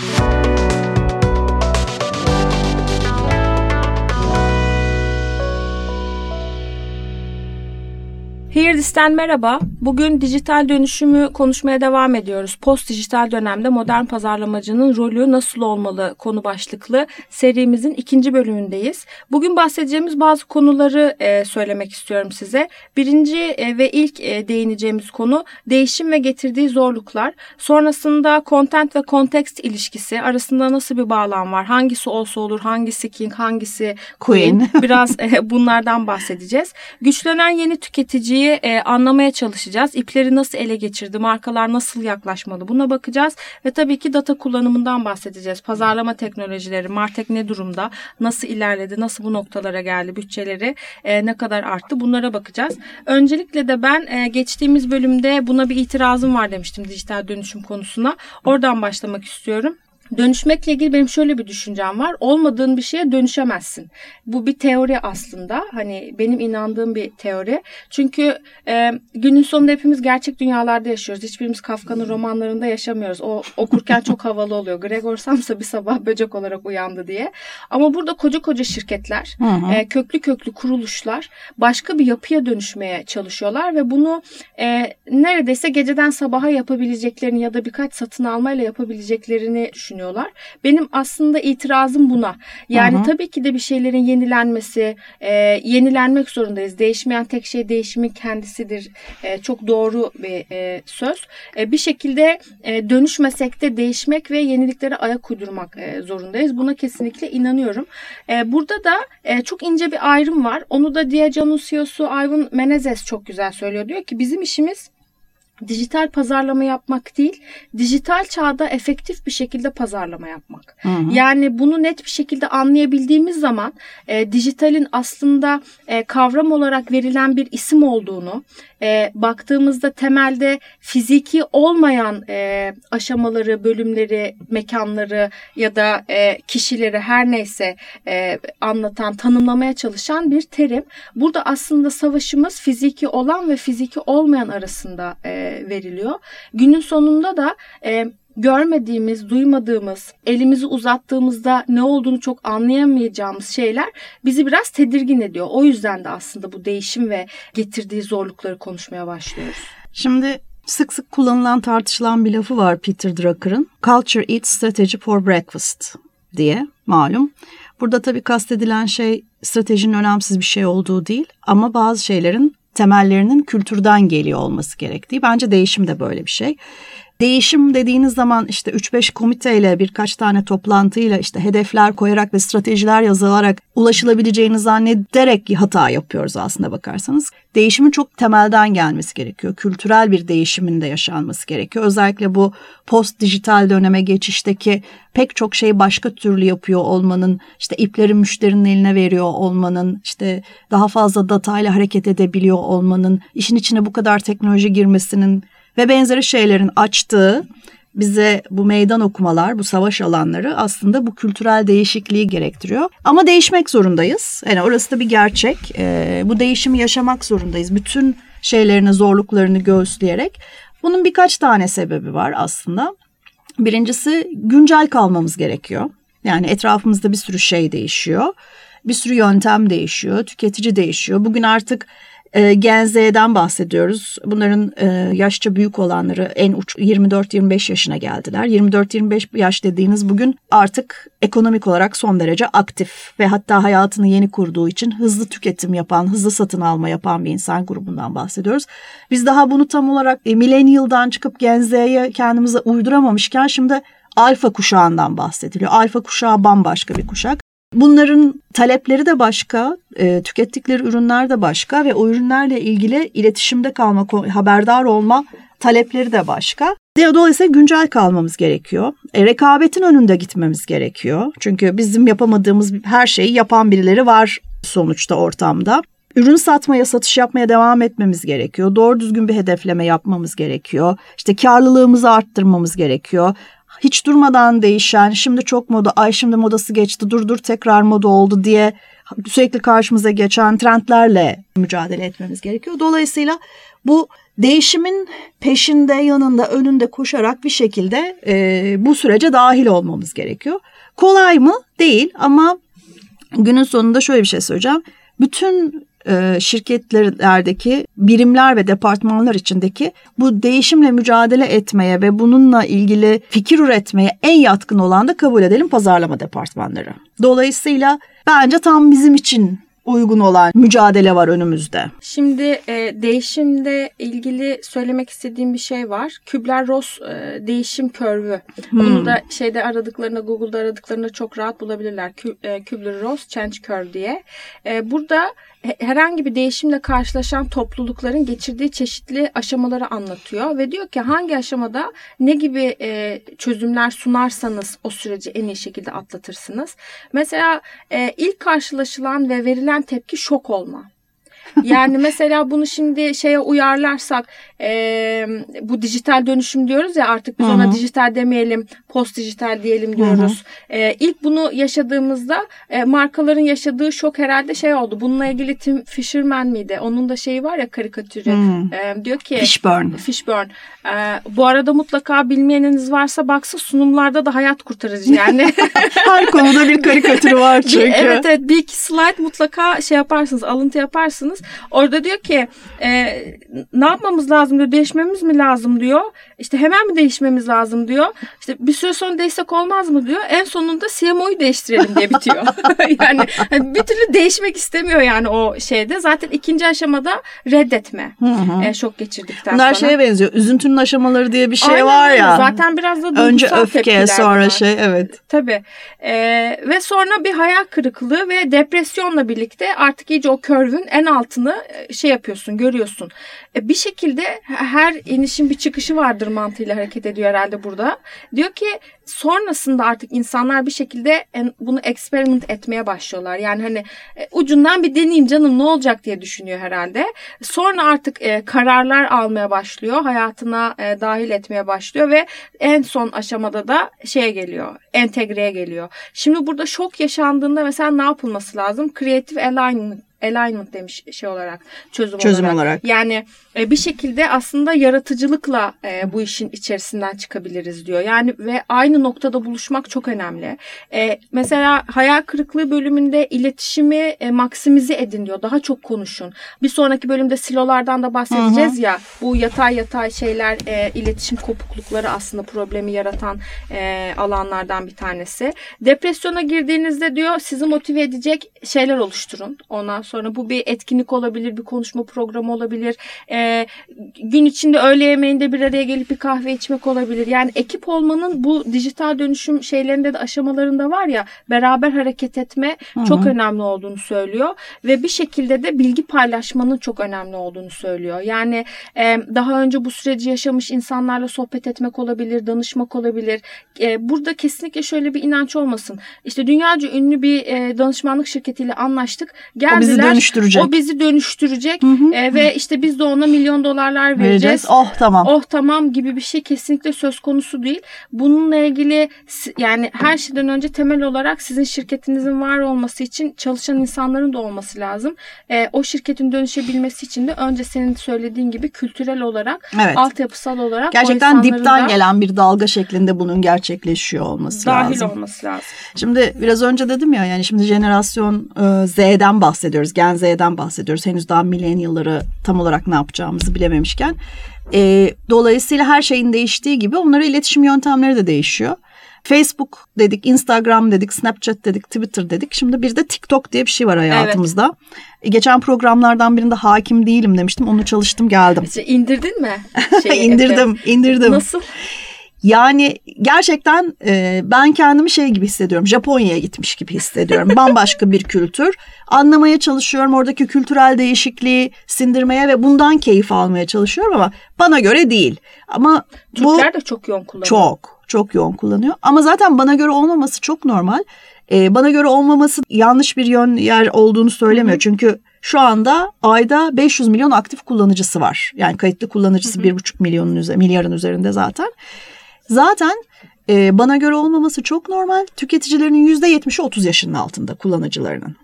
Thank you. Here merhaba. Bugün dijital dönüşümü konuşmaya devam ediyoruz. Post dijital dönemde modern pazarlamacının rolü nasıl olmalı konu başlıklı serimizin ikinci bölümündeyiz. Bugün bahsedeceğimiz bazı konuları e, söylemek istiyorum size. Birinci e, ve ilk e, değineceğimiz konu değişim ve getirdiği zorluklar. Sonrasında content ve context ilişkisi arasında nasıl bir bağlam var? Hangisi olsa olur, hangisi king, hangisi queen? queen. Biraz e, bunlardan bahsedeceğiz. Güçlenen yeni tüketiciyi e, anlamaya çalışacağız. İpleri nasıl ele geçirdi, markalar nasıl yaklaşmalı buna bakacağız. Ve tabii ki data kullanımından bahsedeceğiz. Pazarlama teknolojileri, Martek ne durumda, nasıl ilerledi, nasıl bu noktalara geldi, bütçeleri e, ne kadar arttı bunlara bakacağız. Öncelikle de ben e, geçtiğimiz bölümde buna bir itirazım var demiştim dijital dönüşüm konusuna. Oradan başlamak istiyorum. Dönüşmekle ilgili benim şöyle bir düşüncem var. Olmadığın bir şeye dönüşemezsin. Bu bir teori aslında. Hani benim inandığım bir teori. Çünkü e, günün sonunda hepimiz gerçek dünyalarda yaşıyoruz. Hiçbirimiz Kafka'nın romanlarında yaşamıyoruz. O okurken çok havalı oluyor. Gregor Samsa bir sabah böcek olarak uyandı diye. Ama burada koca koca şirketler, hı hı. E, köklü köklü kuruluşlar başka bir yapıya dönüşmeye çalışıyorlar ve bunu e, neredeyse geceden sabaha yapabileceklerini ya da birkaç satın almayla yapabileceklerini düşünüyorlar düşünüyorlar. Benim aslında itirazım buna. Yani hı. tabii ki de bir şeylerin yenilenmesi, e, yenilenmek zorundayız. Değişmeyen tek şey değişimin kendisidir. E, çok doğru bir e, söz. E, bir şekilde e, dönüşmesek de değişmek ve yeniliklere ayak uydurmak e, zorundayız. Buna kesinlikle inanıyorum. E, burada da e, çok ince bir ayrım var. Onu da Diageo'nun CEO'su Ivan Menezes çok güzel söylüyor. Diyor ki bizim işimiz dijital pazarlama yapmak değil, dijital çağda efektif bir şekilde pazarlama yapmak. Hı hı. Yani bunu net bir şekilde anlayabildiğimiz zaman e, dijitalin aslında e, kavram olarak verilen bir isim olduğunu, e, baktığımızda temelde fiziki olmayan e, aşamaları, bölümleri, mekanları ya da e, kişileri her neyse e, anlatan, tanımlamaya çalışan bir terim. Burada aslında savaşımız fiziki olan ve fiziki olmayan arasında e, veriliyor. Günün sonunda da e, görmediğimiz, duymadığımız, elimizi uzattığımızda ne olduğunu çok anlayamayacağımız şeyler bizi biraz tedirgin ediyor. O yüzden de aslında bu değişim ve getirdiği zorlukları konuşmaya başlıyoruz. Şimdi sık sık kullanılan tartışılan bir lafı var Peter Drucker'ın. Culture eats strategy for breakfast diye malum. Burada tabii kastedilen şey stratejinin önemsiz bir şey olduğu değil ama bazı şeylerin temellerinin kültürden geliyor olması gerektiği. Bence değişim de böyle bir şey. Değişim dediğiniz zaman işte 3-5 komiteyle birkaç tane toplantıyla işte hedefler koyarak ve stratejiler yazılarak ulaşılabileceğini zannederek hata yapıyoruz aslında bakarsanız. Değişimin çok temelden gelmesi gerekiyor. Kültürel bir değişimin de yaşanması gerekiyor. Özellikle bu post dijital döneme geçişteki pek çok şeyi başka türlü yapıyor olmanın, işte ipleri müşterinin eline veriyor olmanın, işte daha fazla datayla hareket edebiliyor olmanın, işin içine bu kadar teknoloji girmesinin ve benzeri şeylerin açtığı bize bu meydan okumalar, bu savaş alanları aslında bu kültürel değişikliği gerektiriyor. Ama değişmek zorundayız. Yani orası da bir gerçek. Ee, bu değişimi yaşamak zorundayız. Bütün şeylerini, zorluklarını göğüsleyerek. Bunun birkaç tane sebebi var aslında. Birincisi güncel kalmamız gerekiyor. Yani etrafımızda bir sürü şey değişiyor. Bir sürü yöntem değişiyor, tüketici değişiyor. Bugün artık e, Gen Z'den bahsediyoruz. Bunların e, yaşça büyük olanları en uç 24-25 yaşına geldiler. 24-25 yaş dediğiniz bugün artık ekonomik olarak son derece aktif ve hatta hayatını yeni kurduğu için hızlı tüketim yapan, hızlı satın alma yapan bir insan grubundan bahsediyoruz. Biz daha bunu tam olarak e, millennial'dan çıkıp Gen Z'ye kendimize uyduramamışken şimdi alfa kuşağından bahsediliyor. Alfa kuşağı bambaşka bir kuşak. Bunların talepleri de başka, e, tükettikleri ürünler de başka ve o ürünlerle ilgili iletişimde kalma, haberdar olma talepleri de başka. Dolayısıyla güncel kalmamız gerekiyor. E, rekabetin önünde gitmemiz gerekiyor. Çünkü bizim yapamadığımız her şeyi yapan birileri var sonuçta ortamda. Ürün satmaya, satış yapmaya devam etmemiz gerekiyor. Doğru düzgün bir hedefleme yapmamız gerekiyor. İşte karlılığımızı arttırmamız gerekiyor hiç durmadan değişen, şimdi çok moda, ay şimdi modası geçti, dur dur tekrar moda oldu diye sürekli karşımıza geçen trendlerle mücadele etmemiz gerekiyor. Dolayısıyla bu değişimin peşinde, yanında, önünde koşarak bir şekilde e, bu sürece dahil olmamız gerekiyor. Kolay mı? Değil ama günün sonunda şöyle bir şey söyleyeceğim. Bütün şirketlerdeki birimler ve departmanlar içindeki bu değişimle mücadele etmeye ve bununla ilgili fikir üretmeye en yatkın olan da kabul edelim pazarlama departmanları. Dolayısıyla bence tam bizim için uygun olan mücadele var önümüzde. Şimdi e, değişimle ilgili söylemek istediğim bir şey var. Kübler-Ross e, değişim körvü. Hmm. Bunu da şeyde aradıklarında Google'da aradıklarında çok rahat bulabilirler. Kü, e, Kübler-Ross Change Curve diye. E, burada herhangi bir değişimle karşılaşan toplulukların geçirdiği çeşitli aşamaları anlatıyor ve diyor ki hangi aşamada ne gibi e, çözümler sunarsanız o süreci en iyi şekilde atlatırsınız. Mesela e, ilk karşılaşılan ve verilen tepki şok olma. Yani mesela bunu şimdi şeye uyarlarsak e, bu dijital dönüşüm diyoruz ya artık biz Hı-hı. ona dijital demeyelim post dijital diyelim diyoruz. E, ilk bunu yaşadığımızda e, markaların yaşadığı şok herhalde şey oldu. Bununla ilgili Tim Fisherman miydi? Onun da şeyi var ya karikatürü. E, diyor ki Fishburne. Fishburne. E, bu arada mutlaka bilmeyeniniz varsa baksa sunumlarda da hayat kurtarıcı yani. Her konuda bir karikatürü var çünkü. Evet evet bir iki slide mutlaka şey yaparsınız alıntı yaparsınız. Orada diyor ki e, ne yapmamız lazım diyor değişmemiz mi lazım diyor. İşte hemen mi değişmemiz lazım diyor. İşte bir süre sonra değişsek olmaz mı diyor. En sonunda CMO'yu değiştirelim diye bitiyor. yani hani bir türlü değişmek istemiyor yani o şeyde. Zaten ikinci aşamada reddetme. E, şok geçirdikten Bunlar sonra. şeye benziyor. Üzüntünün aşamaları diye bir şey Aynen var ya. Zaten biraz da Önce öfke sonra bunlar. şey evet. Tabii. E, ve sonra bir hayal kırıklığı ve depresyonla birlikte artık iyice o körvün en altını e, şey yapıyorsun görüyorsun. E, bir şekilde her inişin bir çıkışı vardır mantığıyla hareket ediyor herhalde burada. Diyor ki sonrasında artık insanlar bir şekilde bunu experiment etmeye başlıyorlar. Yani hani e, ucundan bir deneyeyim canım ne olacak diye düşünüyor herhalde. Sonra artık e, kararlar almaya başlıyor. Hayatına e, dahil etmeye başlıyor ve en son aşamada da şeye geliyor. Entegreye geliyor. Şimdi burada şok yaşandığında mesela ne yapılması lazım? Creative alignment alignment demiş şey olarak çözüm, çözüm olarak. olarak. Yani e, bir şekilde aslında yaratıcılıkla e, bu işin içerisinden çıkabiliriz diyor. Yani ve aynı noktada buluşmak çok önemli. E, mesela hayal kırıklığı bölümünde iletişimi e, maksimize edin diyor. Daha çok konuşun. Bir sonraki bölümde silolardan da bahsedeceğiz Hı-hı. ya. Bu yatay yatay şeyler e, iletişim kopuklukları aslında problemi yaratan e, alanlardan bir tanesi. Depresyona girdiğinizde diyor sizi motive edecek şeyler oluşturun. Ondan sonra bu bir etkinlik olabilir, bir konuşma programı olabilir. E, gün içinde öğle yemeğinde bir araya gelip bir kahve içmek olabilir. Yani ekip olmanın bu dijital dönüşüm şeylerinde de aşamalarında var ya beraber hareket etme Hı-hı. çok önemli olduğunu söylüyor ve bir şekilde de bilgi paylaşmanın çok önemli olduğunu söylüyor. Yani e, daha önce bu süreci yaşamış insanlarla sohbet etmek olabilir, danışmak olabilir. E, burada kesinlikle şöyle bir inanç olmasın. İşte dünyaca ünlü bir e, danışmanlık şirketiyle anlaştık. Geldiler bizi dönüştürecek. O bizi dönüştürecek hı hı. E, ve işte biz de ona milyon dolarlar vereceğiz. vereceğiz. Oh tamam. Oh tamam gibi bir şey kesinlikle söz konusu değil. Bununla ilgili yani her şeyden önce temel olarak sizin şirketinizin var olması için çalışan insanların da olması lazım. E, o şirketin dönüşebilmesi için de önce senin söylediğin gibi kültürel olarak, evet. altyapısal olarak gerçekten dipten gelen bir dalga şeklinde bunun gerçekleşiyor olması dahil lazım. Dahil olması lazım. Şimdi biraz önce dedim ya yani şimdi jenerasyon e, Z'den bahsediyoruz. Gen Z'den bahsediyoruz. Henüz daha millennial'ları tam olarak ne yapacağımızı bilememişken. E, dolayısıyla her şeyin değiştiği gibi onlara iletişim yöntemleri de değişiyor. Facebook dedik, Instagram dedik, Snapchat dedik, Twitter dedik. Şimdi bir de TikTok diye bir şey var hayatımızda. Evet. Geçen programlardan birinde hakim değilim demiştim. Onu çalıştım geldim. İşte indirdin mi? Şeyi, indirdim, indirdim. Nasıl? Yani gerçekten e, ben kendimi şey gibi hissediyorum. Japonya'ya gitmiş gibi hissediyorum. Bambaşka bir kültür. Anlamaya çalışıyorum. Oradaki kültürel değişikliği sindirmeye ve bundan keyif almaya çalışıyorum ama bana göre değil. Ama Türkler bu, de çok yoğun kullanıyor. Çok, çok yoğun kullanıyor. Ama zaten bana göre olmaması çok normal. Ee, bana göre olmaması yanlış bir yön yer olduğunu söylemiyor. Hı-hı. Çünkü şu anda ayda 500 milyon aktif kullanıcısı var. Yani kayıtlı kullanıcısı 1,5 milyonun üzerinde, milyarın üzerinde zaten. Zaten e, bana göre olmaması çok normal. Tüketicilerin yüzde 70'i 30 yaşının altında kullanıcılarının.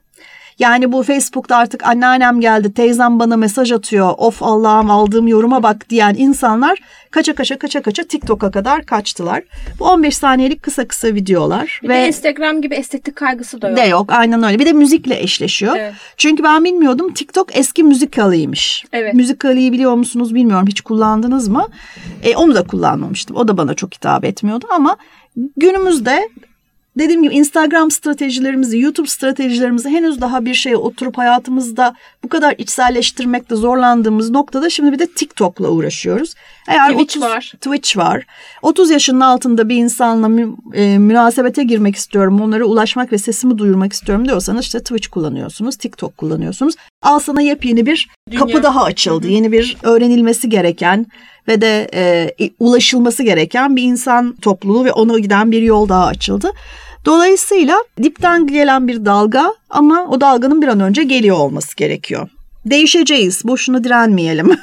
Yani bu Facebook'ta artık anneannem geldi, teyzem bana mesaj atıyor. Of Allah'ım aldığım yoruma bak diyen insanlar kaça kaça kaça kaça TikTok'a kadar kaçtılar. Bu 15 saniyelik kısa kısa videolar. Bir ve de Instagram gibi estetik kaygısı da yok. de yok aynen öyle. Bir de müzikle eşleşiyor. Evet. Çünkü ben bilmiyordum TikTok eski müzikaliymiş. Evet. Müzikaliyi biliyor musunuz bilmiyorum hiç kullandınız mı? E, onu da kullanmamıştım. O da bana çok hitap etmiyordu ama günümüzde dediğim gibi Instagram stratejilerimizi, YouTube stratejilerimizi henüz daha bir şeye oturup hayatımızda bu kadar içselleştirmekte zorlandığımız noktada şimdi bir de TikTok'la uğraşıyoruz. Eğer Twitch var. Twitch var. 30 yaşının altında bir insanla mü, e, münasebete girmek istiyorum, onlara ulaşmak ve sesimi duyurmak istiyorum diyorsanız işte Twitch kullanıyorsunuz, TikTok kullanıyorsunuz. Al sana yepyeni bir Dünya. kapı daha açıldı. Yeni bir öğrenilmesi gereken ve de e, ulaşılması gereken bir insan topluluğu ve ona giden bir yol daha açıldı. Dolayısıyla dipten gelen bir dalga ama o dalganın bir an önce geliyor olması gerekiyor. Değişeceğiz. Boşuna direnmeyelim.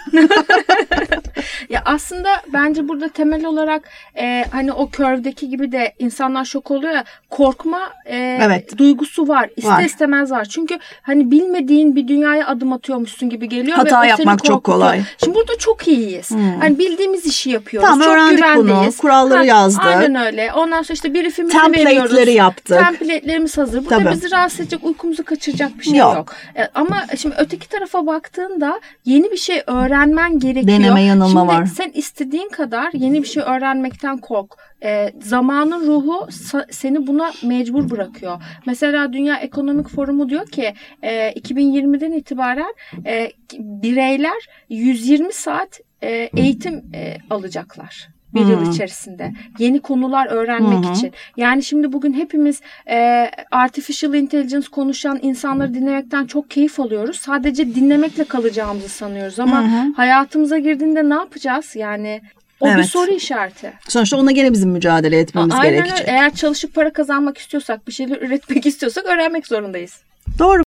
Ya aslında bence burada temel olarak e, hani o curve'deki gibi de insanlar şok oluyor ya korkma e, Evet. duygusu var. İster Var. istemez var. Çünkü hani bilmediğin bir dünyaya adım atıyormuşsun gibi geliyor. Hata ve yapmak çok kolay. Şimdi burada çok iyiyiz. Hani bildiğimiz işi yapıyoruz. Tamam, çok öğrendik bunu. güvendeyiz. Kuralları yazdık. Aynen öyle. Ondan sonra işte briefimizi Template'leri veriyoruz. yaptık. Template'lerimiz hazır. Burada Tabii. bizi rahatsız edecek, uykumuzu kaçıracak bir şey Yok. yok. E, ama şimdi öteki tarafa baktığında yeni bir şey öğrenmen gerekiyor. Deneme yanılma Şimdi var. sen istediğin kadar yeni bir şey öğrenmekten kork. E, zamanın ruhu seni buna mecbur bırakıyor. Mesela Dünya Ekonomik Forumu diyor ki e, 2020'den itibaren e, bireyler 120 saat e, eğitim e, alacaklar bir yıl içerisinde. Yeni konular öğrenmek hı. için. Yani şimdi bugün hepimiz e, artificial intelligence konuşan insanları dinlemekten çok keyif alıyoruz. Sadece dinlemekle kalacağımızı sanıyoruz ama hı. hayatımıza girdiğinde ne yapacağız? Yani o bir Evet. soru işareti. Sonuçta ona gene bizim mücadele etmemiz Aynen gerekecek. öyle. Eğer çalışıp para kazanmak istiyorsak, bir şeyler üretmek istiyorsak öğrenmek zorundayız. Doğru.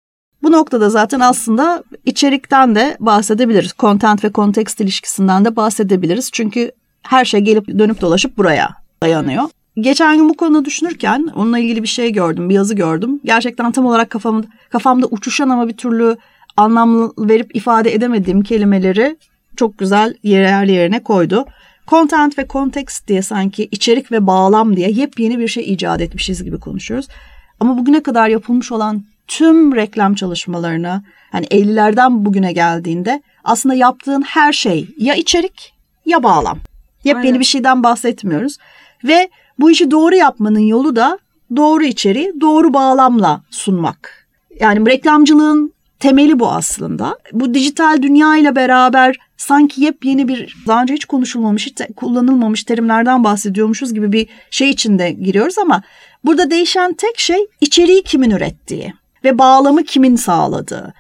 Bu noktada zaten aslında içerikten de bahsedebiliriz. Content ve context ilişkisinden de bahsedebiliriz. Çünkü her şey gelip dönüp dolaşıp buraya dayanıyor. Geçen gün bu konuda düşünürken onunla ilgili bir şey gördüm, bir yazı gördüm. Gerçekten tam olarak kafamda, kafamda uçuşan ama bir türlü anlam verip ifade edemediğim kelimeleri çok güzel yer yerine koydu. Content ve context diye sanki içerik ve bağlam diye yepyeni bir şey icat etmişiz gibi konuşuyoruz. Ama bugüne kadar yapılmış olan tüm reklam çalışmalarını hani 50'lerden bugüne geldiğinde aslında yaptığın her şey ya içerik ya bağlam. Yepyeni Aynen. bir şeyden bahsetmiyoruz. Ve bu işi doğru yapmanın yolu da doğru içeriği doğru bağlamla sunmak. Yani reklamcılığın temeli bu aslında. Bu dijital dünya ile beraber sanki yepyeni bir daha önce hiç konuşulmamış, hiç kullanılmamış terimlerden bahsediyormuşuz gibi bir şey içinde giriyoruz ama burada değişen tek şey içeriği kimin ürettiği ve bağlamı kimin sağladığı.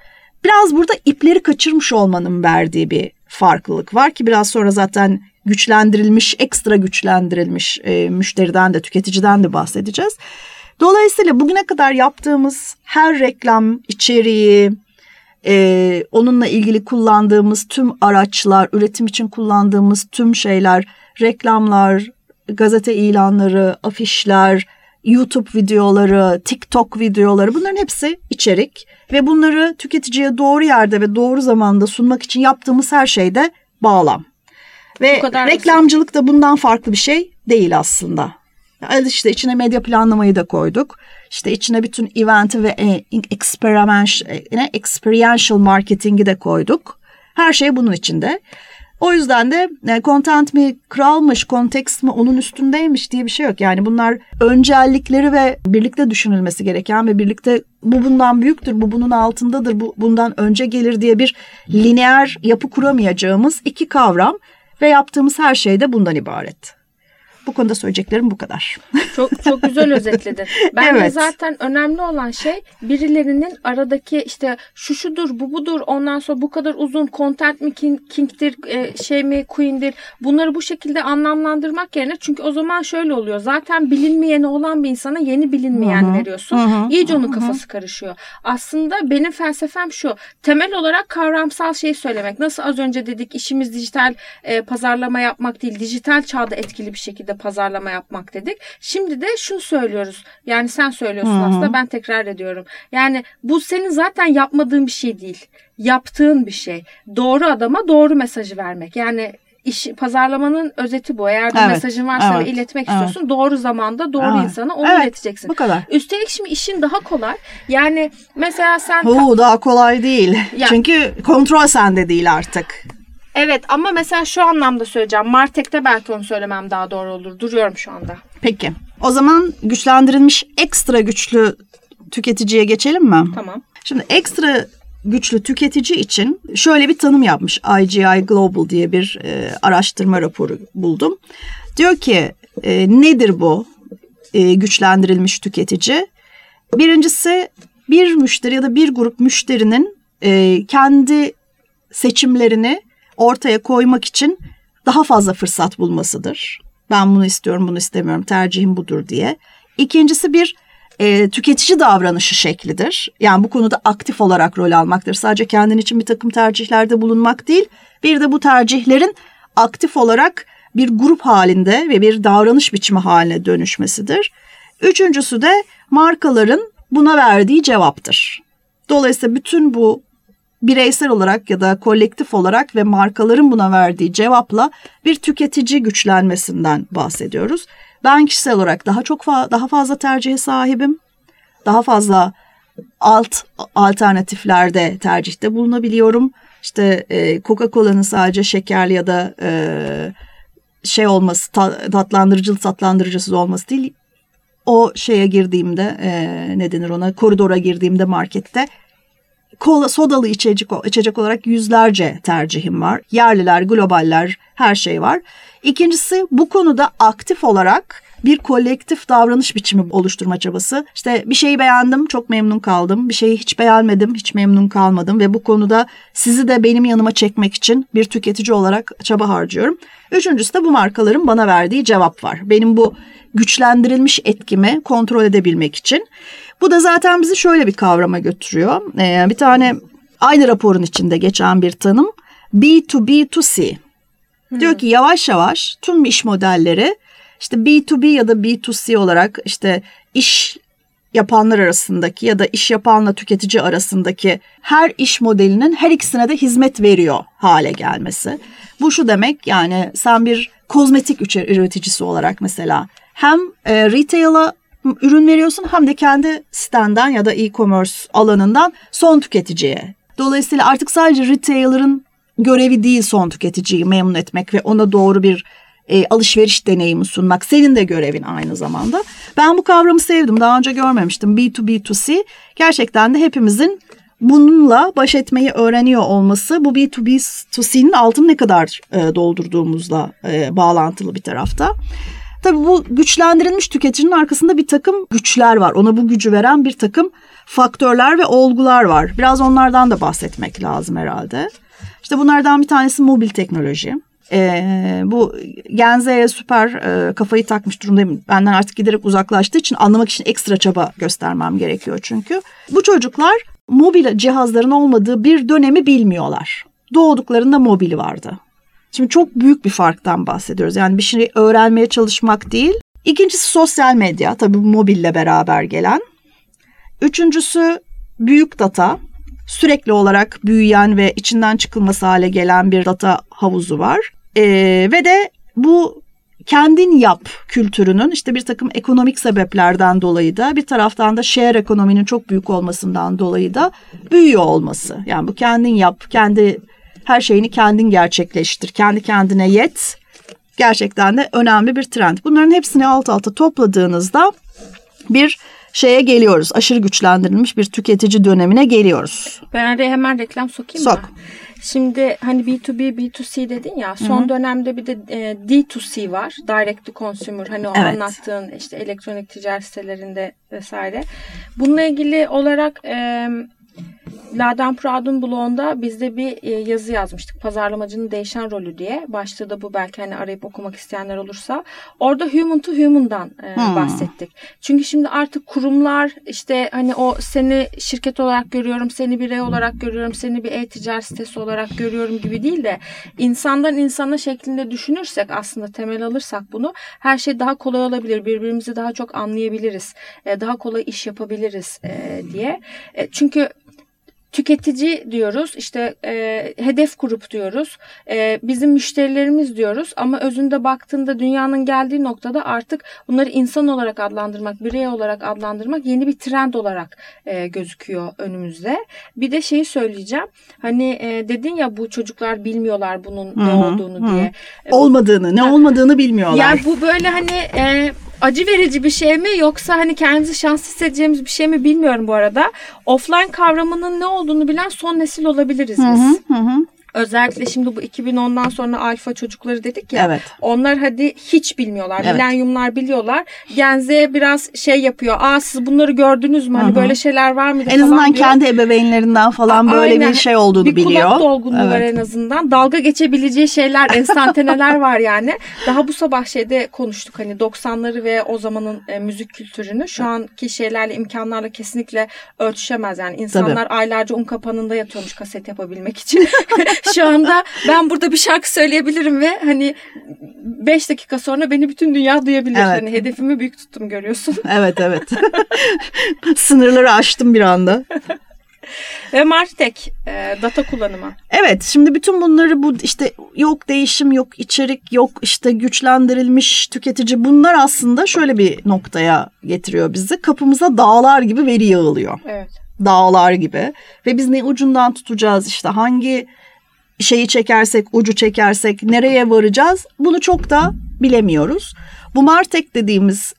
Biraz burada ipleri kaçırmış olmanın verdiği bir farklılık var ki biraz sonra zaten güçlendirilmiş, ekstra güçlendirilmiş e, müşteriden de tüketiciden de bahsedeceğiz. Dolayısıyla bugüne kadar yaptığımız her reklam içeriği, e, onunla ilgili kullandığımız tüm araçlar, üretim için kullandığımız tüm şeyler, reklamlar, gazete ilanları, afişler, YouTube videoları, TikTok videoları bunların hepsi içerik ve bunları tüketiciye doğru yerde ve doğru zamanda sunmak için yaptığımız her şeyde bağlam. Ve reklamcılık da bundan farklı bir şey değil aslında. Yani işte içine medya planlamayı da koyduk. İşte içine bütün eventi ve e, e, experiential marketingi de koyduk. Her şey bunun içinde. O yüzden de e, content mi kralmış, kontekst mi onun üstündeymiş diye bir şey yok. Yani bunlar öncellikleri ve birlikte düşünülmesi gereken ve birlikte bu bundan büyüktür, bu bunun altındadır, bu bundan önce gelir diye bir lineer yapı kuramayacağımız iki kavram ve yaptığımız her şey de bundan ibaret. Bu konuda söyleyeceklerim bu kadar. Çok çok güzel özetledin. Bence Evet. zaten önemli olan şey birilerinin aradaki işte şu şudur bu budur ondan sonra bu kadar uzun content mi king, king'tir e, şey mi queen'dir bunları bu şekilde anlamlandırmak yerine çünkü o zaman şöyle oluyor zaten bilinmeyeni olan bir insana yeni bilinmeyen veriyorsun. Hı hı. İyice onun kafası karışıyor. Aslında benim felsefem şu temel olarak kavramsal şeyi söylemek. Nasıl az önce dedik işimiz dijital e, pazarlama yapmak değil dijital çağda etkili bir şekilde şekilde pazarlama yapmak dedik. Şimdi de şunu söylüyoruz. Yani sen söylüyorsun Hı-hı. aslında ben tekrar ediyorum. Yani bu senin zaten yapmadığın bir şey değil. Yaptığın bir şey. Doğru adama doğru mesajı vermek. Yani iş pazarlamanın özeti bu. Eğer bir evet, mesajın varsa evet, ve iletmek evet. istiyorsun doğru zamanda doğru evet, insana onu evet, ileteceksin. Bu kadar. Üstelik şimdi işin daha kolay. Yani mesela sen Oo, daha kolay değil. Ya, Çünkü kontrol sende değil artık. Evet ama mesela şu anlamda söyleyeceğim. Martek'te belki onu söylemem daha doğru olur. Duruyorum şu anda. Peki. O zaman güçlendirilmiş ekstra güçlü tüketiciye geçelim mi? Tamam. Şimdi ekstra güçlü tüketici için şöyle bir tanım yapmış IGI Global diye bir e, araştırma raporu buldum. Diyor ki e, nedir bu e, güçlendirilmiş tüketici? Birincisi bir müşteri ya da bir grup müşterinin e, kendi seçimlerini ortaya koymak için daha fazla fırsat bulmasıdır. Ben bunu istiyorum, bunu istemiyorum, tercihim budur diye. İkincisi bir e, tüketici davranışı şeklidir. Yani bu konuda aktif olarak rol almaktır. Sadece kendin için bir takım tercihlerde bulunmak değil, bir de bu tercihlerin aktif olarak bir grup halinde ve bir davranış biçimi haline dönüşmesidir. Üçüncüsü de markaların buna verdiği cevaptır. Dolayısıyla bütün bu bireysel olarak ya da kolektif olarak ve markaların buna verdiği cevapla bir tüketici güçlenmesinden bahsediyoruz. Ben kişisel olarak daha çok fa- daha fazla tercihe sahibim. Daha fazla alt alternatiflerde tercihte bulunabiliyorum. İşte e, Coca-Cola'nın sadece şekerli ya da e, şey olması tatlandırıcılı tatlandırıcısız olması değil. O şeye girdiğimde e, ne denir ona koridora girdiğimde markette kola, sodalı içecek, içecek olarak yüzlerce tercihim var. Yerliler, globaller her şey var. İkincisi bu konuda aktif olarak bir kolektif davranış biçimi oluşturma çabası. İşte bir şeyi beğendim, çok memnun kaldım. Bir şeyi hiç beğenmedim, hiç memnun kalmadım ve bu konuda sizi de benim yanıma çekmek için bir tüketici olarak çaba harcıyorum. Üçüncüsü de bu markaların bana verdiği cevap var. Benim bu güçlendirilmiş etkimi kontrol edebilmek için. Bu da zaten bizi şöyle bir kavrama götürüyor. Ee, bir tane aynı raporun içinde geçen bir tanım B2B2C. Hmm. Diyor ki yavaş yavaş tüm iş modelleri işte B2B ya da B2C olarak işte iş yapanlar arasındaki ya da iş yapanla tüketici arasındaki her iş modelinin her ikisine de hizmet veriyor hale gelmesi. Bu şu demek yani sen bir kozmetik üreticisi olarak mesela hem e, retail'a ürün veriyorsun hem de kendi sitenden ya da e-commerce alanından son tüketiciye. Dolayısıyla artık sadece retailer'ın görevi değil son tüketiciyi memnun etmek ve ona doğru bir e, alışveriş deneyimi sunmak. Senin de görevin aynı zamanda. Ben bu kavramı sevdim. Daha önce görmemiştim. B2B2C gerçekten de hepimizin bununla baş etmeyi öğreniyor olması bu B2B2C'nin altını ne kadar e, doldurduğumuzla e, bağlantılı bir tarafta. Tabii bu güçlendirilmiş tüketicinin arkasında bir takım güçler var. Ona bu gücü veren bir takım faktörler ve olgular var. Biraz onlardan da bahsetmek lazım herhalde. İşte bunlardan bir tanesi mobil teknoloji. Ee, bu Gen Z'ye süper e, kafayı takmış durumdayım. Benden artık giderek uzaklaştığı için anlamak için ekstra çaba göstermem gerekiyor çünkü. Bu çocuklar mobil cihazların olmadığı bir dönemi bilmiyorlar. Doğduklarında mobili vardı. Şimdi çok büyük bir farktan bahsediyoruz. Yani bir şey öğrenmeye çalışmak değil. İkincisi sosyal medya tabii mobille beraber gelen. Üçüncüsü büyük data. Sürekli olarak büyüyen ve içinden çıkılması hale gelen bir data havuzu var. Ee, ve de bu kendin yap kültürünün işte bir takım ekonomik sebeplerden dolayı da bir taraftan da share ekonominin çok büyük olmasından dolayı da büyüyor olması. Yani bu kendin yap, kendi her şeyini kendin gerçekleştir, kendi kendine yet. Gerçekten de önemli bir trend. Bunların hepsini alt alta topladığınızda bir şeye geliyoruz. Aşırı güçlendirilmiş bir tüketici dönemine geliyoruz. Ben araya hemen reklam sokayım Sok. mı? Şimdi hani B2B, B2C dedin ya son Hı-hı. dönemde bir de e, D2C var. Direct to consumer hani o evet. anlattığın işte elektronik ticaret sitelerinde vesaire. Bununla ilgili olarak e, Laden Proud'un blogunda biz de bir e, yazı yazmıştık. Pazarlamacının değişen rolü diye. Başta da bu belki hani arayıp okumak isteyenler olursa. Orada human to human'dan e, hmm. bahsettik. Çünkü şimdi artık kurumlar işte hani o seni şirket olarak görüyorum, seni birey olarak görüyorum, seni bir e-ticaret sitesi olarak görüyorum gibi değil de insandan insana şeklinde düşünürsek aslında temel alırsak bunu her şey daha kolay olabilir. Birbirimizi daha çok anlayabiliriz. E, daha kolay iş yapabiliriz diye. Çünkü tüketici diyoruz, işte e, hedef grup diyoruz, e, bizim müşterilerimiz diyoruz ama özünde baktığında dünyanın geldiği noktada artık bunları insan olarak adlandırmak, birey olarak adlandırmak yeni bir trend olarak e, gözüküyor önümüzde. Bir de şeyi söyleyeceğim, hani e, dedin ya bu çocuklar bilmiyorlar bunun Hı-hı. ne olduğunu Hı-hı. diye. Olmadığını, ne olmadığını bilmiyorlar. Yani bu böyle hani... E, acı verici bir şey mi yoksa hani kendimizi şanslı hissedeceğimiz bir şey mi bilmiyorum bu arada. Offline kavramının ne olduğunu bilen son nesil olabiliriz biz. Hı hı hı. Özellikle şimdi bu 2010'dan sonra alfa çocukları dedik ya. Evet. Onlar hadi hiç bilmiyorlar. Evet. Milenyumlar biliyorlar. Gen Z biraz şey yapıyor. Aa siz bunları gördünüz mü? Hani Hı-hı. böyle şeyler var mıydı En azından diyor. kendi ebeveynlerinden falan A- böyle aynen. bir şey olduğunu bir biliyor. Bir kulak dolgunluğu evet. var en azından. Dalga geçebileceği şeyler, enstantaneler var yani. Daha bu sabah şeyde konuştuk hani 90'ları ve o zamanın e, müzik kültürünü. Şu anki şeylerle imkanlarla kesinlikle ölçüşemez yani. insanlar Tabii. aylarca un kapanında yatıyormuş kaset yapabilmek için. Şu anda ben burada bir şarkı söyleyebilirim ve hani 5 dakika sonra beni bütün dünya duyabilir. Evet. Hani hedefimi büyük tuttum görüyorsun. Evet evet. Sınırları aştım bir anda. Ve Martek e, data kullanımı. Evet şimdi bütün bunları bu işte yok değişim yok içerik yok işte güçlendirilmiş tüketici bunlar aslında şöyle bir noktaya getiriyor bizi. Kapımıza dağlar gibi veri yağılıyor. Evet. Dağlar gibi ve biz ne ucundan tutacağız işte hangi şeyi çekersek, ucu çekersek nereye varacağız bunu çok da bilemiyoruz. Bu Martek dediğimiz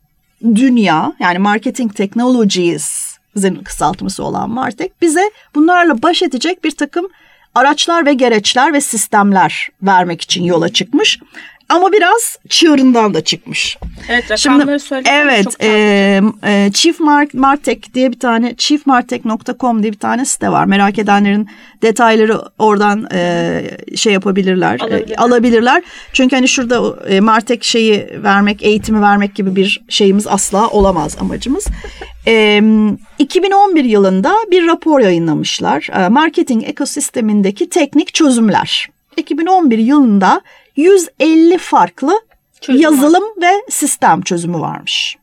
dünya yani Marketing Technologies'in kısaltması olan Martek bize bunlarla baş edecek bir takım araçlar ve gereçler ve sistemler vermek için yola çıkmış. Ama biraz çığırından da çıkmış. Evet rakamları Şimdi, Evet çok e, e, Chief Mark, Martek diye bir tane chiefmartek.com diye bir tane site var. Merak edenlerin detayları oradan e, şey yapabilirler. Alabilirler. E, alabilirler. Çünkü hani şurada e, Martek şeyi vermek, eğitimi vermek gibi bir şeyimiz asla olamaz amacımız. E, 2011 yılında bir rapor yayınlamışlar. E, marketing ekosistemindeki teknik çözümler. 2011 yılında 150 farklı Çözüm yazılım var. ve sistem çözümü varmış.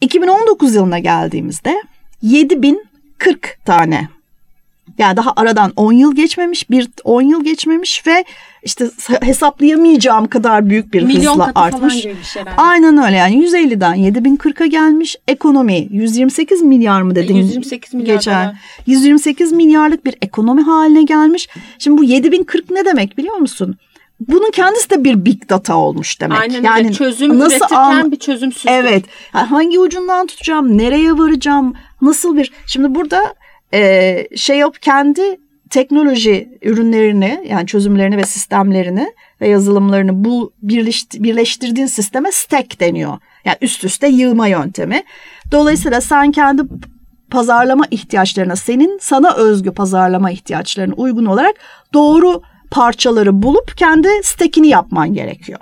2019 yılına geldiğimizde 7040 tane yani daha aradan 10 yıl geçmemiş, bir 10 yıl geçmemiş ve işte hesaplayamayacağım kadar büyük bir Milyon hızla artmış. Aynen öyle yani 150'den 7040'a gelmiş. Ekonomi 128 milyar mı dedin? 128 milyar. Geçen. Kadar. 128 milyarlık bir ekonomi haline gelmiş. Şimdi bu 7040 ne demek biliyor musun? Bunun kendisi de bir big data olmuş demek. Aynen yani. Çözüm nasıl üretirken bir çözümsüzlük. Evet. hangi ucundan tutacağım, nereye varacağım, nasıl bir... Şimdi burada e, şey yap kendi teknoloji ürünlerini yani çözümlerini ve sistemlerini ve yazılımlarını bu birleştirdiğin sisteme stack deniyor. Yani üst üste yığma yöntemi. Dolayısıyla sen kendi pazarlama ihtiyaçlarına, senin sana özgü pazarlama ihtiyaçlarına uygun olarak doğru parçaları bulup kendi stekini yapman gerekiyor.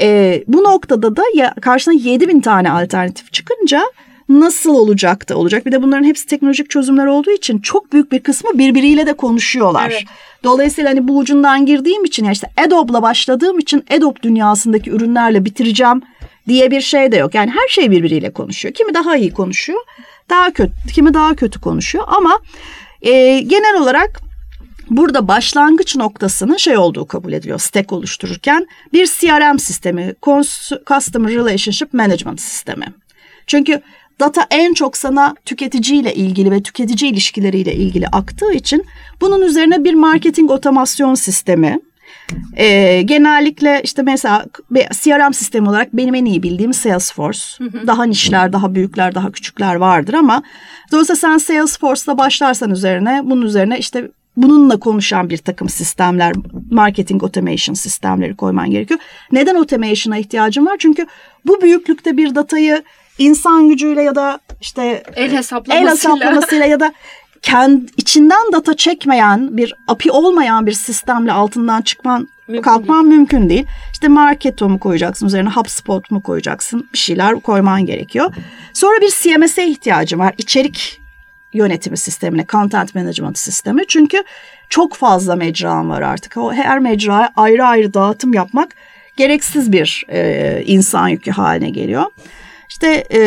E, bu noktada da ya, karşına 7000 tane alternatif çıkınca nasıl olacak da olacak. Bir de bunların hepsi teknolojik çözümler olduğu için çok büyük bir kısmı birbiriyle de konuşuyorlar. Evet. Dolayısıyla hani bu ucundan girdiğim için ya işte Adobe'la başladığım için Adobe dünyasındaki ürünlerle bitireceğim diye bir şey de yok. Yani her şey birbiriyle konuşuyor. Kimi daha iyi konuşuyor, daha kötü, kimi daha kötü konuşuyor ama e, genel olarak Burada başlangıç noktasının şey olduğu kabul ediliyor stack oluştururken bir CRM sistemi, Customer Relationship Management sistemi. Çünkü data en çok sana tüketiciyle ilgili ve tüketici ilişkileriyle ilgili aktığı için bunun üzerine bir marketing otomasyon sistemi, ee, genellikle işte mesela CRM sistemi olarak benim en iyi bildiğim Salesforce. Hı hı. Daha nişler, daha büyükler, daha küçükler vardır ama dolayısıyla sen Salesforce'la başlarsan üzerine bunun üzerine işte bununla konuşan bir takım sistemler, marketing automation sistemleri koyman gerekiyor. Neden automation'a ihtiyacın var? Çünkü bu büyüklükte bir datayı insan gücüyle ya da işte el hesaplamasıyla, el hesaplamasıyla ya da kendi içinden data çekmeyen bir API olmayan bir sistemle altından çıkman mümkün kalkman değil. mümkün değil. İşte Marketo mu koyacaksın üzerine HubSpot mu koyacaksın bir şeyler koyman gerekiyor. Sonra bir CMS'e ihtiyacım var. İçerik yönetimi sistemine, content management sistemi. Çünkü çok fazla mecram var artık. O her mecraya ayrı ayrı dağıtım yapmak gereksiz bir e, insan yükü haline geliyor. İşte e,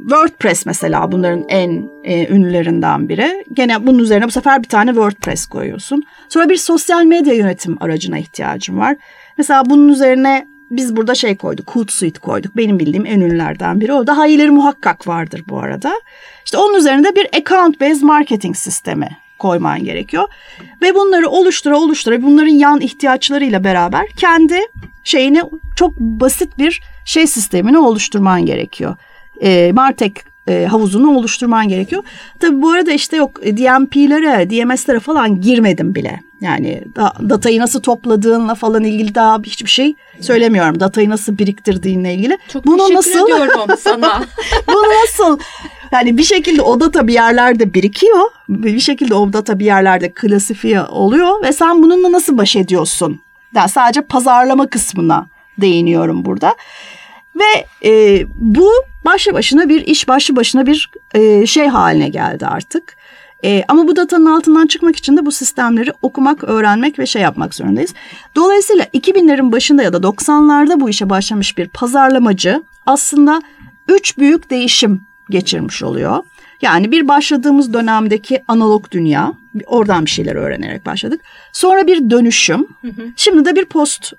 WordPress mesela bunların en e, ünlülerinden biri. Gene bunun üzerine bu sefer bir tane WordPress koyuyorsun. Sonra bir sosyal medya yönetim aracına ihtiyacım var. Mesela bunun üzerine biz burada şey koyduk, Hootsuite koyduk. Benim bildiğim en ünlülerden biri. O daha iyileri muhakkak vardır bu arada. İşte onun üzerinde bir account based marketing sistemi koyman gerekiyor. Ve bunları oluştura oluştura bunların yan ihtiyaçlarıyla beraber kendi şeyini çok basit bir şey sistemini oluşturman gerekiyor. E, Martek e, havuzunu oluşturman gerekiyor. Tabi bu arada işte yok DMP'lere, DMS'lere falan girmedim bile. Yani da, datayı nasıl topladığınla falan ilgili daha hiçbir şey söylemiyorum. Datayı nasıl biriktirdiğinle ilgili. Çok Bunu teşekkür nasıl... ediyorum sana. Bunu nasıl yani bir şekilde o data bir yerlerde birikiyor. Bir şekilde o data bir yerlerde klasifiye oluyor ve sen bununla nasıl baş ediyorsun? Yani sadece pazarlama kısmına değiniyorum burada. Ve e, bu başlı başına bir iş, başlı başına bir e, şey haline geldi artık. E, ama bu datanın altından çıkmak için de bu sistemleri okumak, öğrenmek ve şey yapmak zorundayız. Dolayısıyla 2000'lerin başında ya da 90'larda bu işe başlamış bir pazarlamacı aslında üç büyük değişim geçirmiş oluyor. Yani bir başladığımız dönemdeki analog dünya, oradan bir şeyler öğrenerek başladık. Sonra bir dönüşüm, hı hı. şimdi de bir post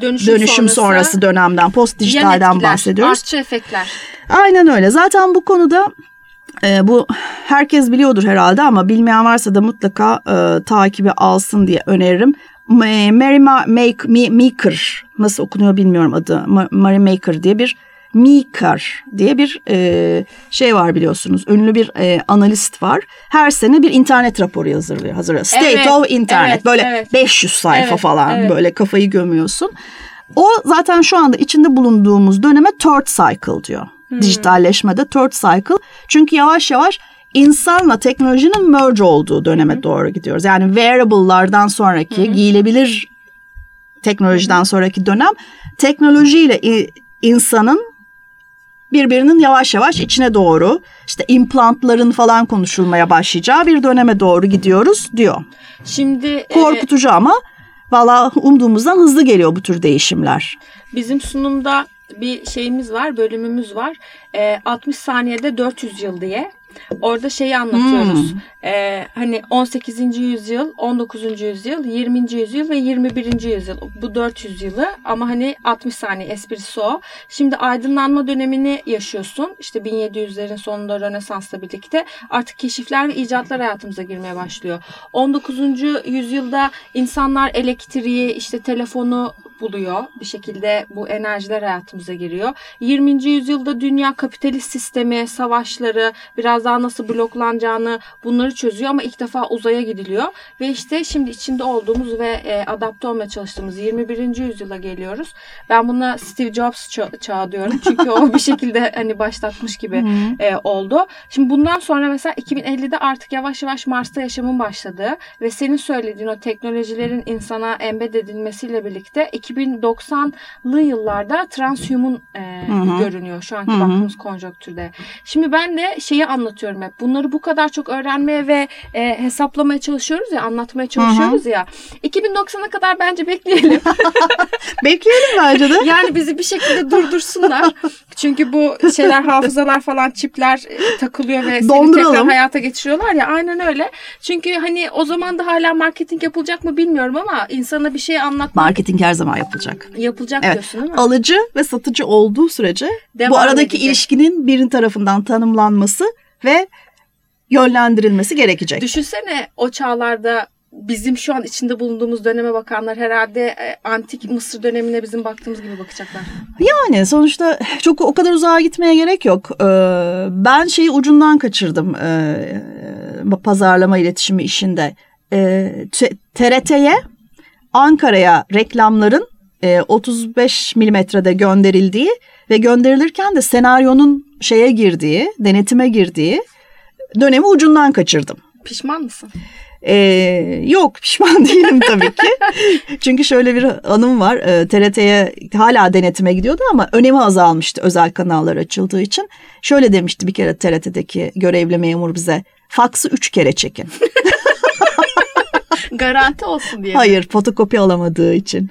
dönüşüm, dönüşüm sonrası, sonrası dönemden, post dijitalden bahsediyoruz. Artçı efektler. Aynen öyle. Zaten bu konuda e, bu herkes biliyordur herhalde ama bilmeyen varsa da mutlaka e, takibi alsın diye öneririm. Mary Make, Maker nasıl okunuyor bilmiyorum adı. Mary Maker diye bir Meeker diye bir e, şey var biliyorsunuz. Ünlü bir e, analist var. Her sene bir internet raporu hazırlıyor. hazırlıyor. State evet, of Internet. Evet, böyle evet. 500 sayfa evet, falan evet. böyle kafayı gömüyorsun. O zaten şu anda içinde bulunduğumuz döneme third cycle diyor. Hmm. Dijitalleşmede third cycle. Çünkü yavaş yavaş insanla teknolojinin merge olduğu döneme hmm. doğru gidiyoruz. Yani wearable'lardan sonraki hmm. giyilebilir teknolojiden sonraki dönem teknolojiyle insanın birbirinin yavaş yavaş içine doğru işte implantların falan konuşulmaya başlayacağı bir döneme doğru gidiyoruz diyor. Şimdi e, korkutucu e, ama valla umduğumuzdan hızlı geliyor bu tür değişimler. Bizim sunumda bir şeyimiz var, bölümümüz var. E, 60 saniyede 400 yıl diye. Orada şeyi anlatıyoruz. Hmm. Ee, hani 18. yüzyıl, 19. yüzyıl, 20. yüzyıl ve 21. yüzyıl. Bu 400 yılı ama hani 60 saniye esprisi o. Şimdi aydınlanma dönemini yaşıyorsun. İşte 1700'lerin sonunda Rönesans'la birlikte artık keşifler ve icatlar hayatımıza girmeye başlıyor. 19. yüzyılda insanlar elektriği, işte telefonu buluyor. Bir şekilde bu enerjiler hayatımıza giriyor. 20. yüzyılda dünya kapitalist sistemi, savaşları, biraz daha nasıl bloklanacağını bunları çözüyor ama ilk defa uzaya gidiliyor. Ve işte şimdi içinde olduğumuz ve e, adapte olmaya çalıştığımız 21. yüzyıla geliyoruz. Ben buna Steve Jobs ça- çağı diyorum. Çünkü o bir şekilde hani başlatmış gibi e, oldu. Şimdi bundan sonra mesela 2050'de artık yavaş yavaş Mars'ta yaşamın başladığı ve senin söylediğin o teknolojilerin insana embed edilmesiyle birlikte 2090'lı yıllarda transhuman e, görünüyor şu anki Hı-hı. baktığımız konjonktürde. Şimdi ben de şeyi anlatıyorum hep. Bunları bu kadar çok öğrenmeye ve e, hesaplamaya çalışıyoruz ya, anlatmaya çalışıyoruz Hı-hı. ya. 2090'a kadar bence bekleyelim. bekleyelim bence de. Yani bizi bir şekilde durdursunlar. Çünkü bu şeyler hafızalar falan çipler e, takılıyor ve seni tekrar hayata geçiriyorlar ya. Aynen öyle. Çünkü hani o zaman da hala marketing yapılacak mı bilmiyorum ama insana bir şey anlatmak. Marketing her zaman yapılacak. Yapılacak evet. diyorsun değil mi? Alıcı ve satıcı olduğu sürece Devam bu aradaki edecek. ilişkinin birin tarafından tanımlanması ve yönlendirilmesi gerekecek. Düşünsene o çağlarda bizim şu an içinde bulunduğumuz döneme bakanlar herhalde e, antik Mısır dönemine bizim baktığımız gibi bakacaklar. Yani sonuçta çok o kadar uzağa gitmeye gerek yok. Ee, ben şeyi ucundan kaçırdım ee, pazarlama iletişimi işinde. Ee, TRT'ye Ankara'ya reklamların 35 e, milimetrede gönderildiği ve gönderilirken de senaryonun şeye girdiği, denetime girdiği dönemi ucundan kaçırdım. Pişman mısın? Ee, yok pişman değilim tabii ki. Çünkü şöyle bir anım var. Ee, TRT'ye hala denetime gidiyordu ama önemi azalmıştı özel kanallar açıldığı için. Şöyle demişti bir kere TRT'deki görevli memur bize. Faksı üç kere çekin. Garanti olsun diye. Hayır fotokopi alamadığı için.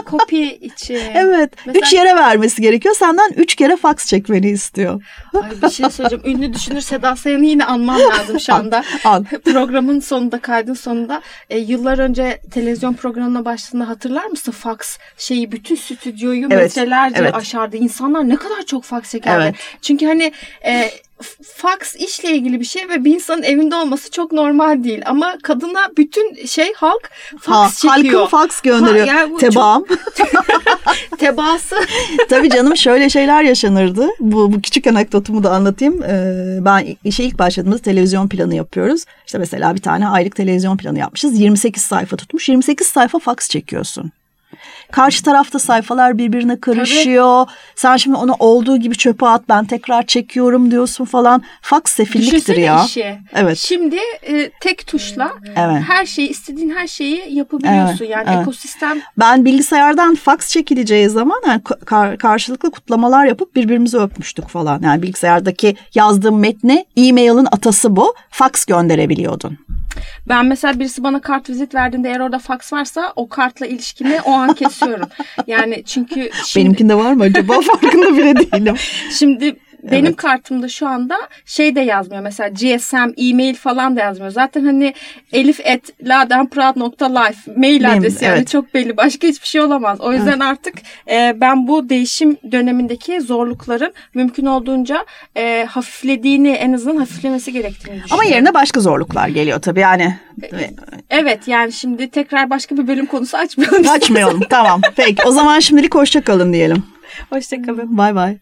kopya için. Evet. Mesela- Üç yere vermesi gerekiyor. Senden üç kere faks çekmeni istiyor. Ay bir şey söyleyeceğim. Ünlü düşünür Seda Sayan'ı yine anmam lazım şu anda. Al. Programın sonunda, kaydın sonunda e, yıllar önce televizyon programına başladığında hatırlar mısın? Fax şeyi bütün stüdyoyu Evet, metrelerce evet. aşardı. İnsanlar ne kadar çok fax çekerdi. Evet. Çünkü hani e, fax işle ilgili bir şey ve bir insanın evinde olması çok normal değil. Ama kadına bütün şey halk fax Ha, çekiyor. halkın faks gönderiyor. Ha, yani Tebaam. Tebaası. Tabii canım şöyle şeyler yaşanırdı. Bu, bu küçük anekdotumu da anlatayım. Ee, ben işe ilk başladığımızda televizyon planı yapıyoruz. İşte mesela bir tane aylık televizyon planı yapmışız. 28 sayfa tutmuş. 28 sayfa faks çekiyorsun. Karşı tarafta sayfalar birbirine karışıyor. Sen şimdi onu olduğu gibi çöpe at ben tekrar çekiyorum diyorsun falan. Faks sefilliktir Düşünsene ya. işi. Evet. Şimdi e, tek tuşla Evet. her şeyi istediğin her şeyi yapabiliyorsun. Evet, yani evet. ekosistem Ben bilgisayardan faks çekileceği zaman yani kar- karşılıklı kutlamalar yapıp birbirimizi öpmüştük falan. Yani bilgisayardaki yazdığım metni e-mail'in atası bu. Faks gönderebiliyordun. Ben mesela birisi bana kart vizit verdiğinde eğer orada fax varsa o kartla ilişkimi o an kesiyorum. yani çünkü şimdi, Benimkinde var mı acaba? Farkında bile değilim. şimdi benim kartımda şu anda şey de yazmıyor. Mesela GSM, e-mail falan da yazmıyor. Zaten hani elif et ladenproud.life mail Benim, adresi yani evet. çok belli. Başka hiçbir şey olamaz. O yüzden artık e, ben bu değişim dönemindeki zorlukların mümkün olduğunca e, hafiflediğini en azından hafiflemesi gerektiğini. Ama yerine başka zorluklar geliyor tabii yani. Evet yani şimdi tekrar başka bir bölüm konusu açmayalım. Açmayalım tamam. Peki o zaman şimdilik hoşça kalın diyelim. Hoşçakalın. Bay bay.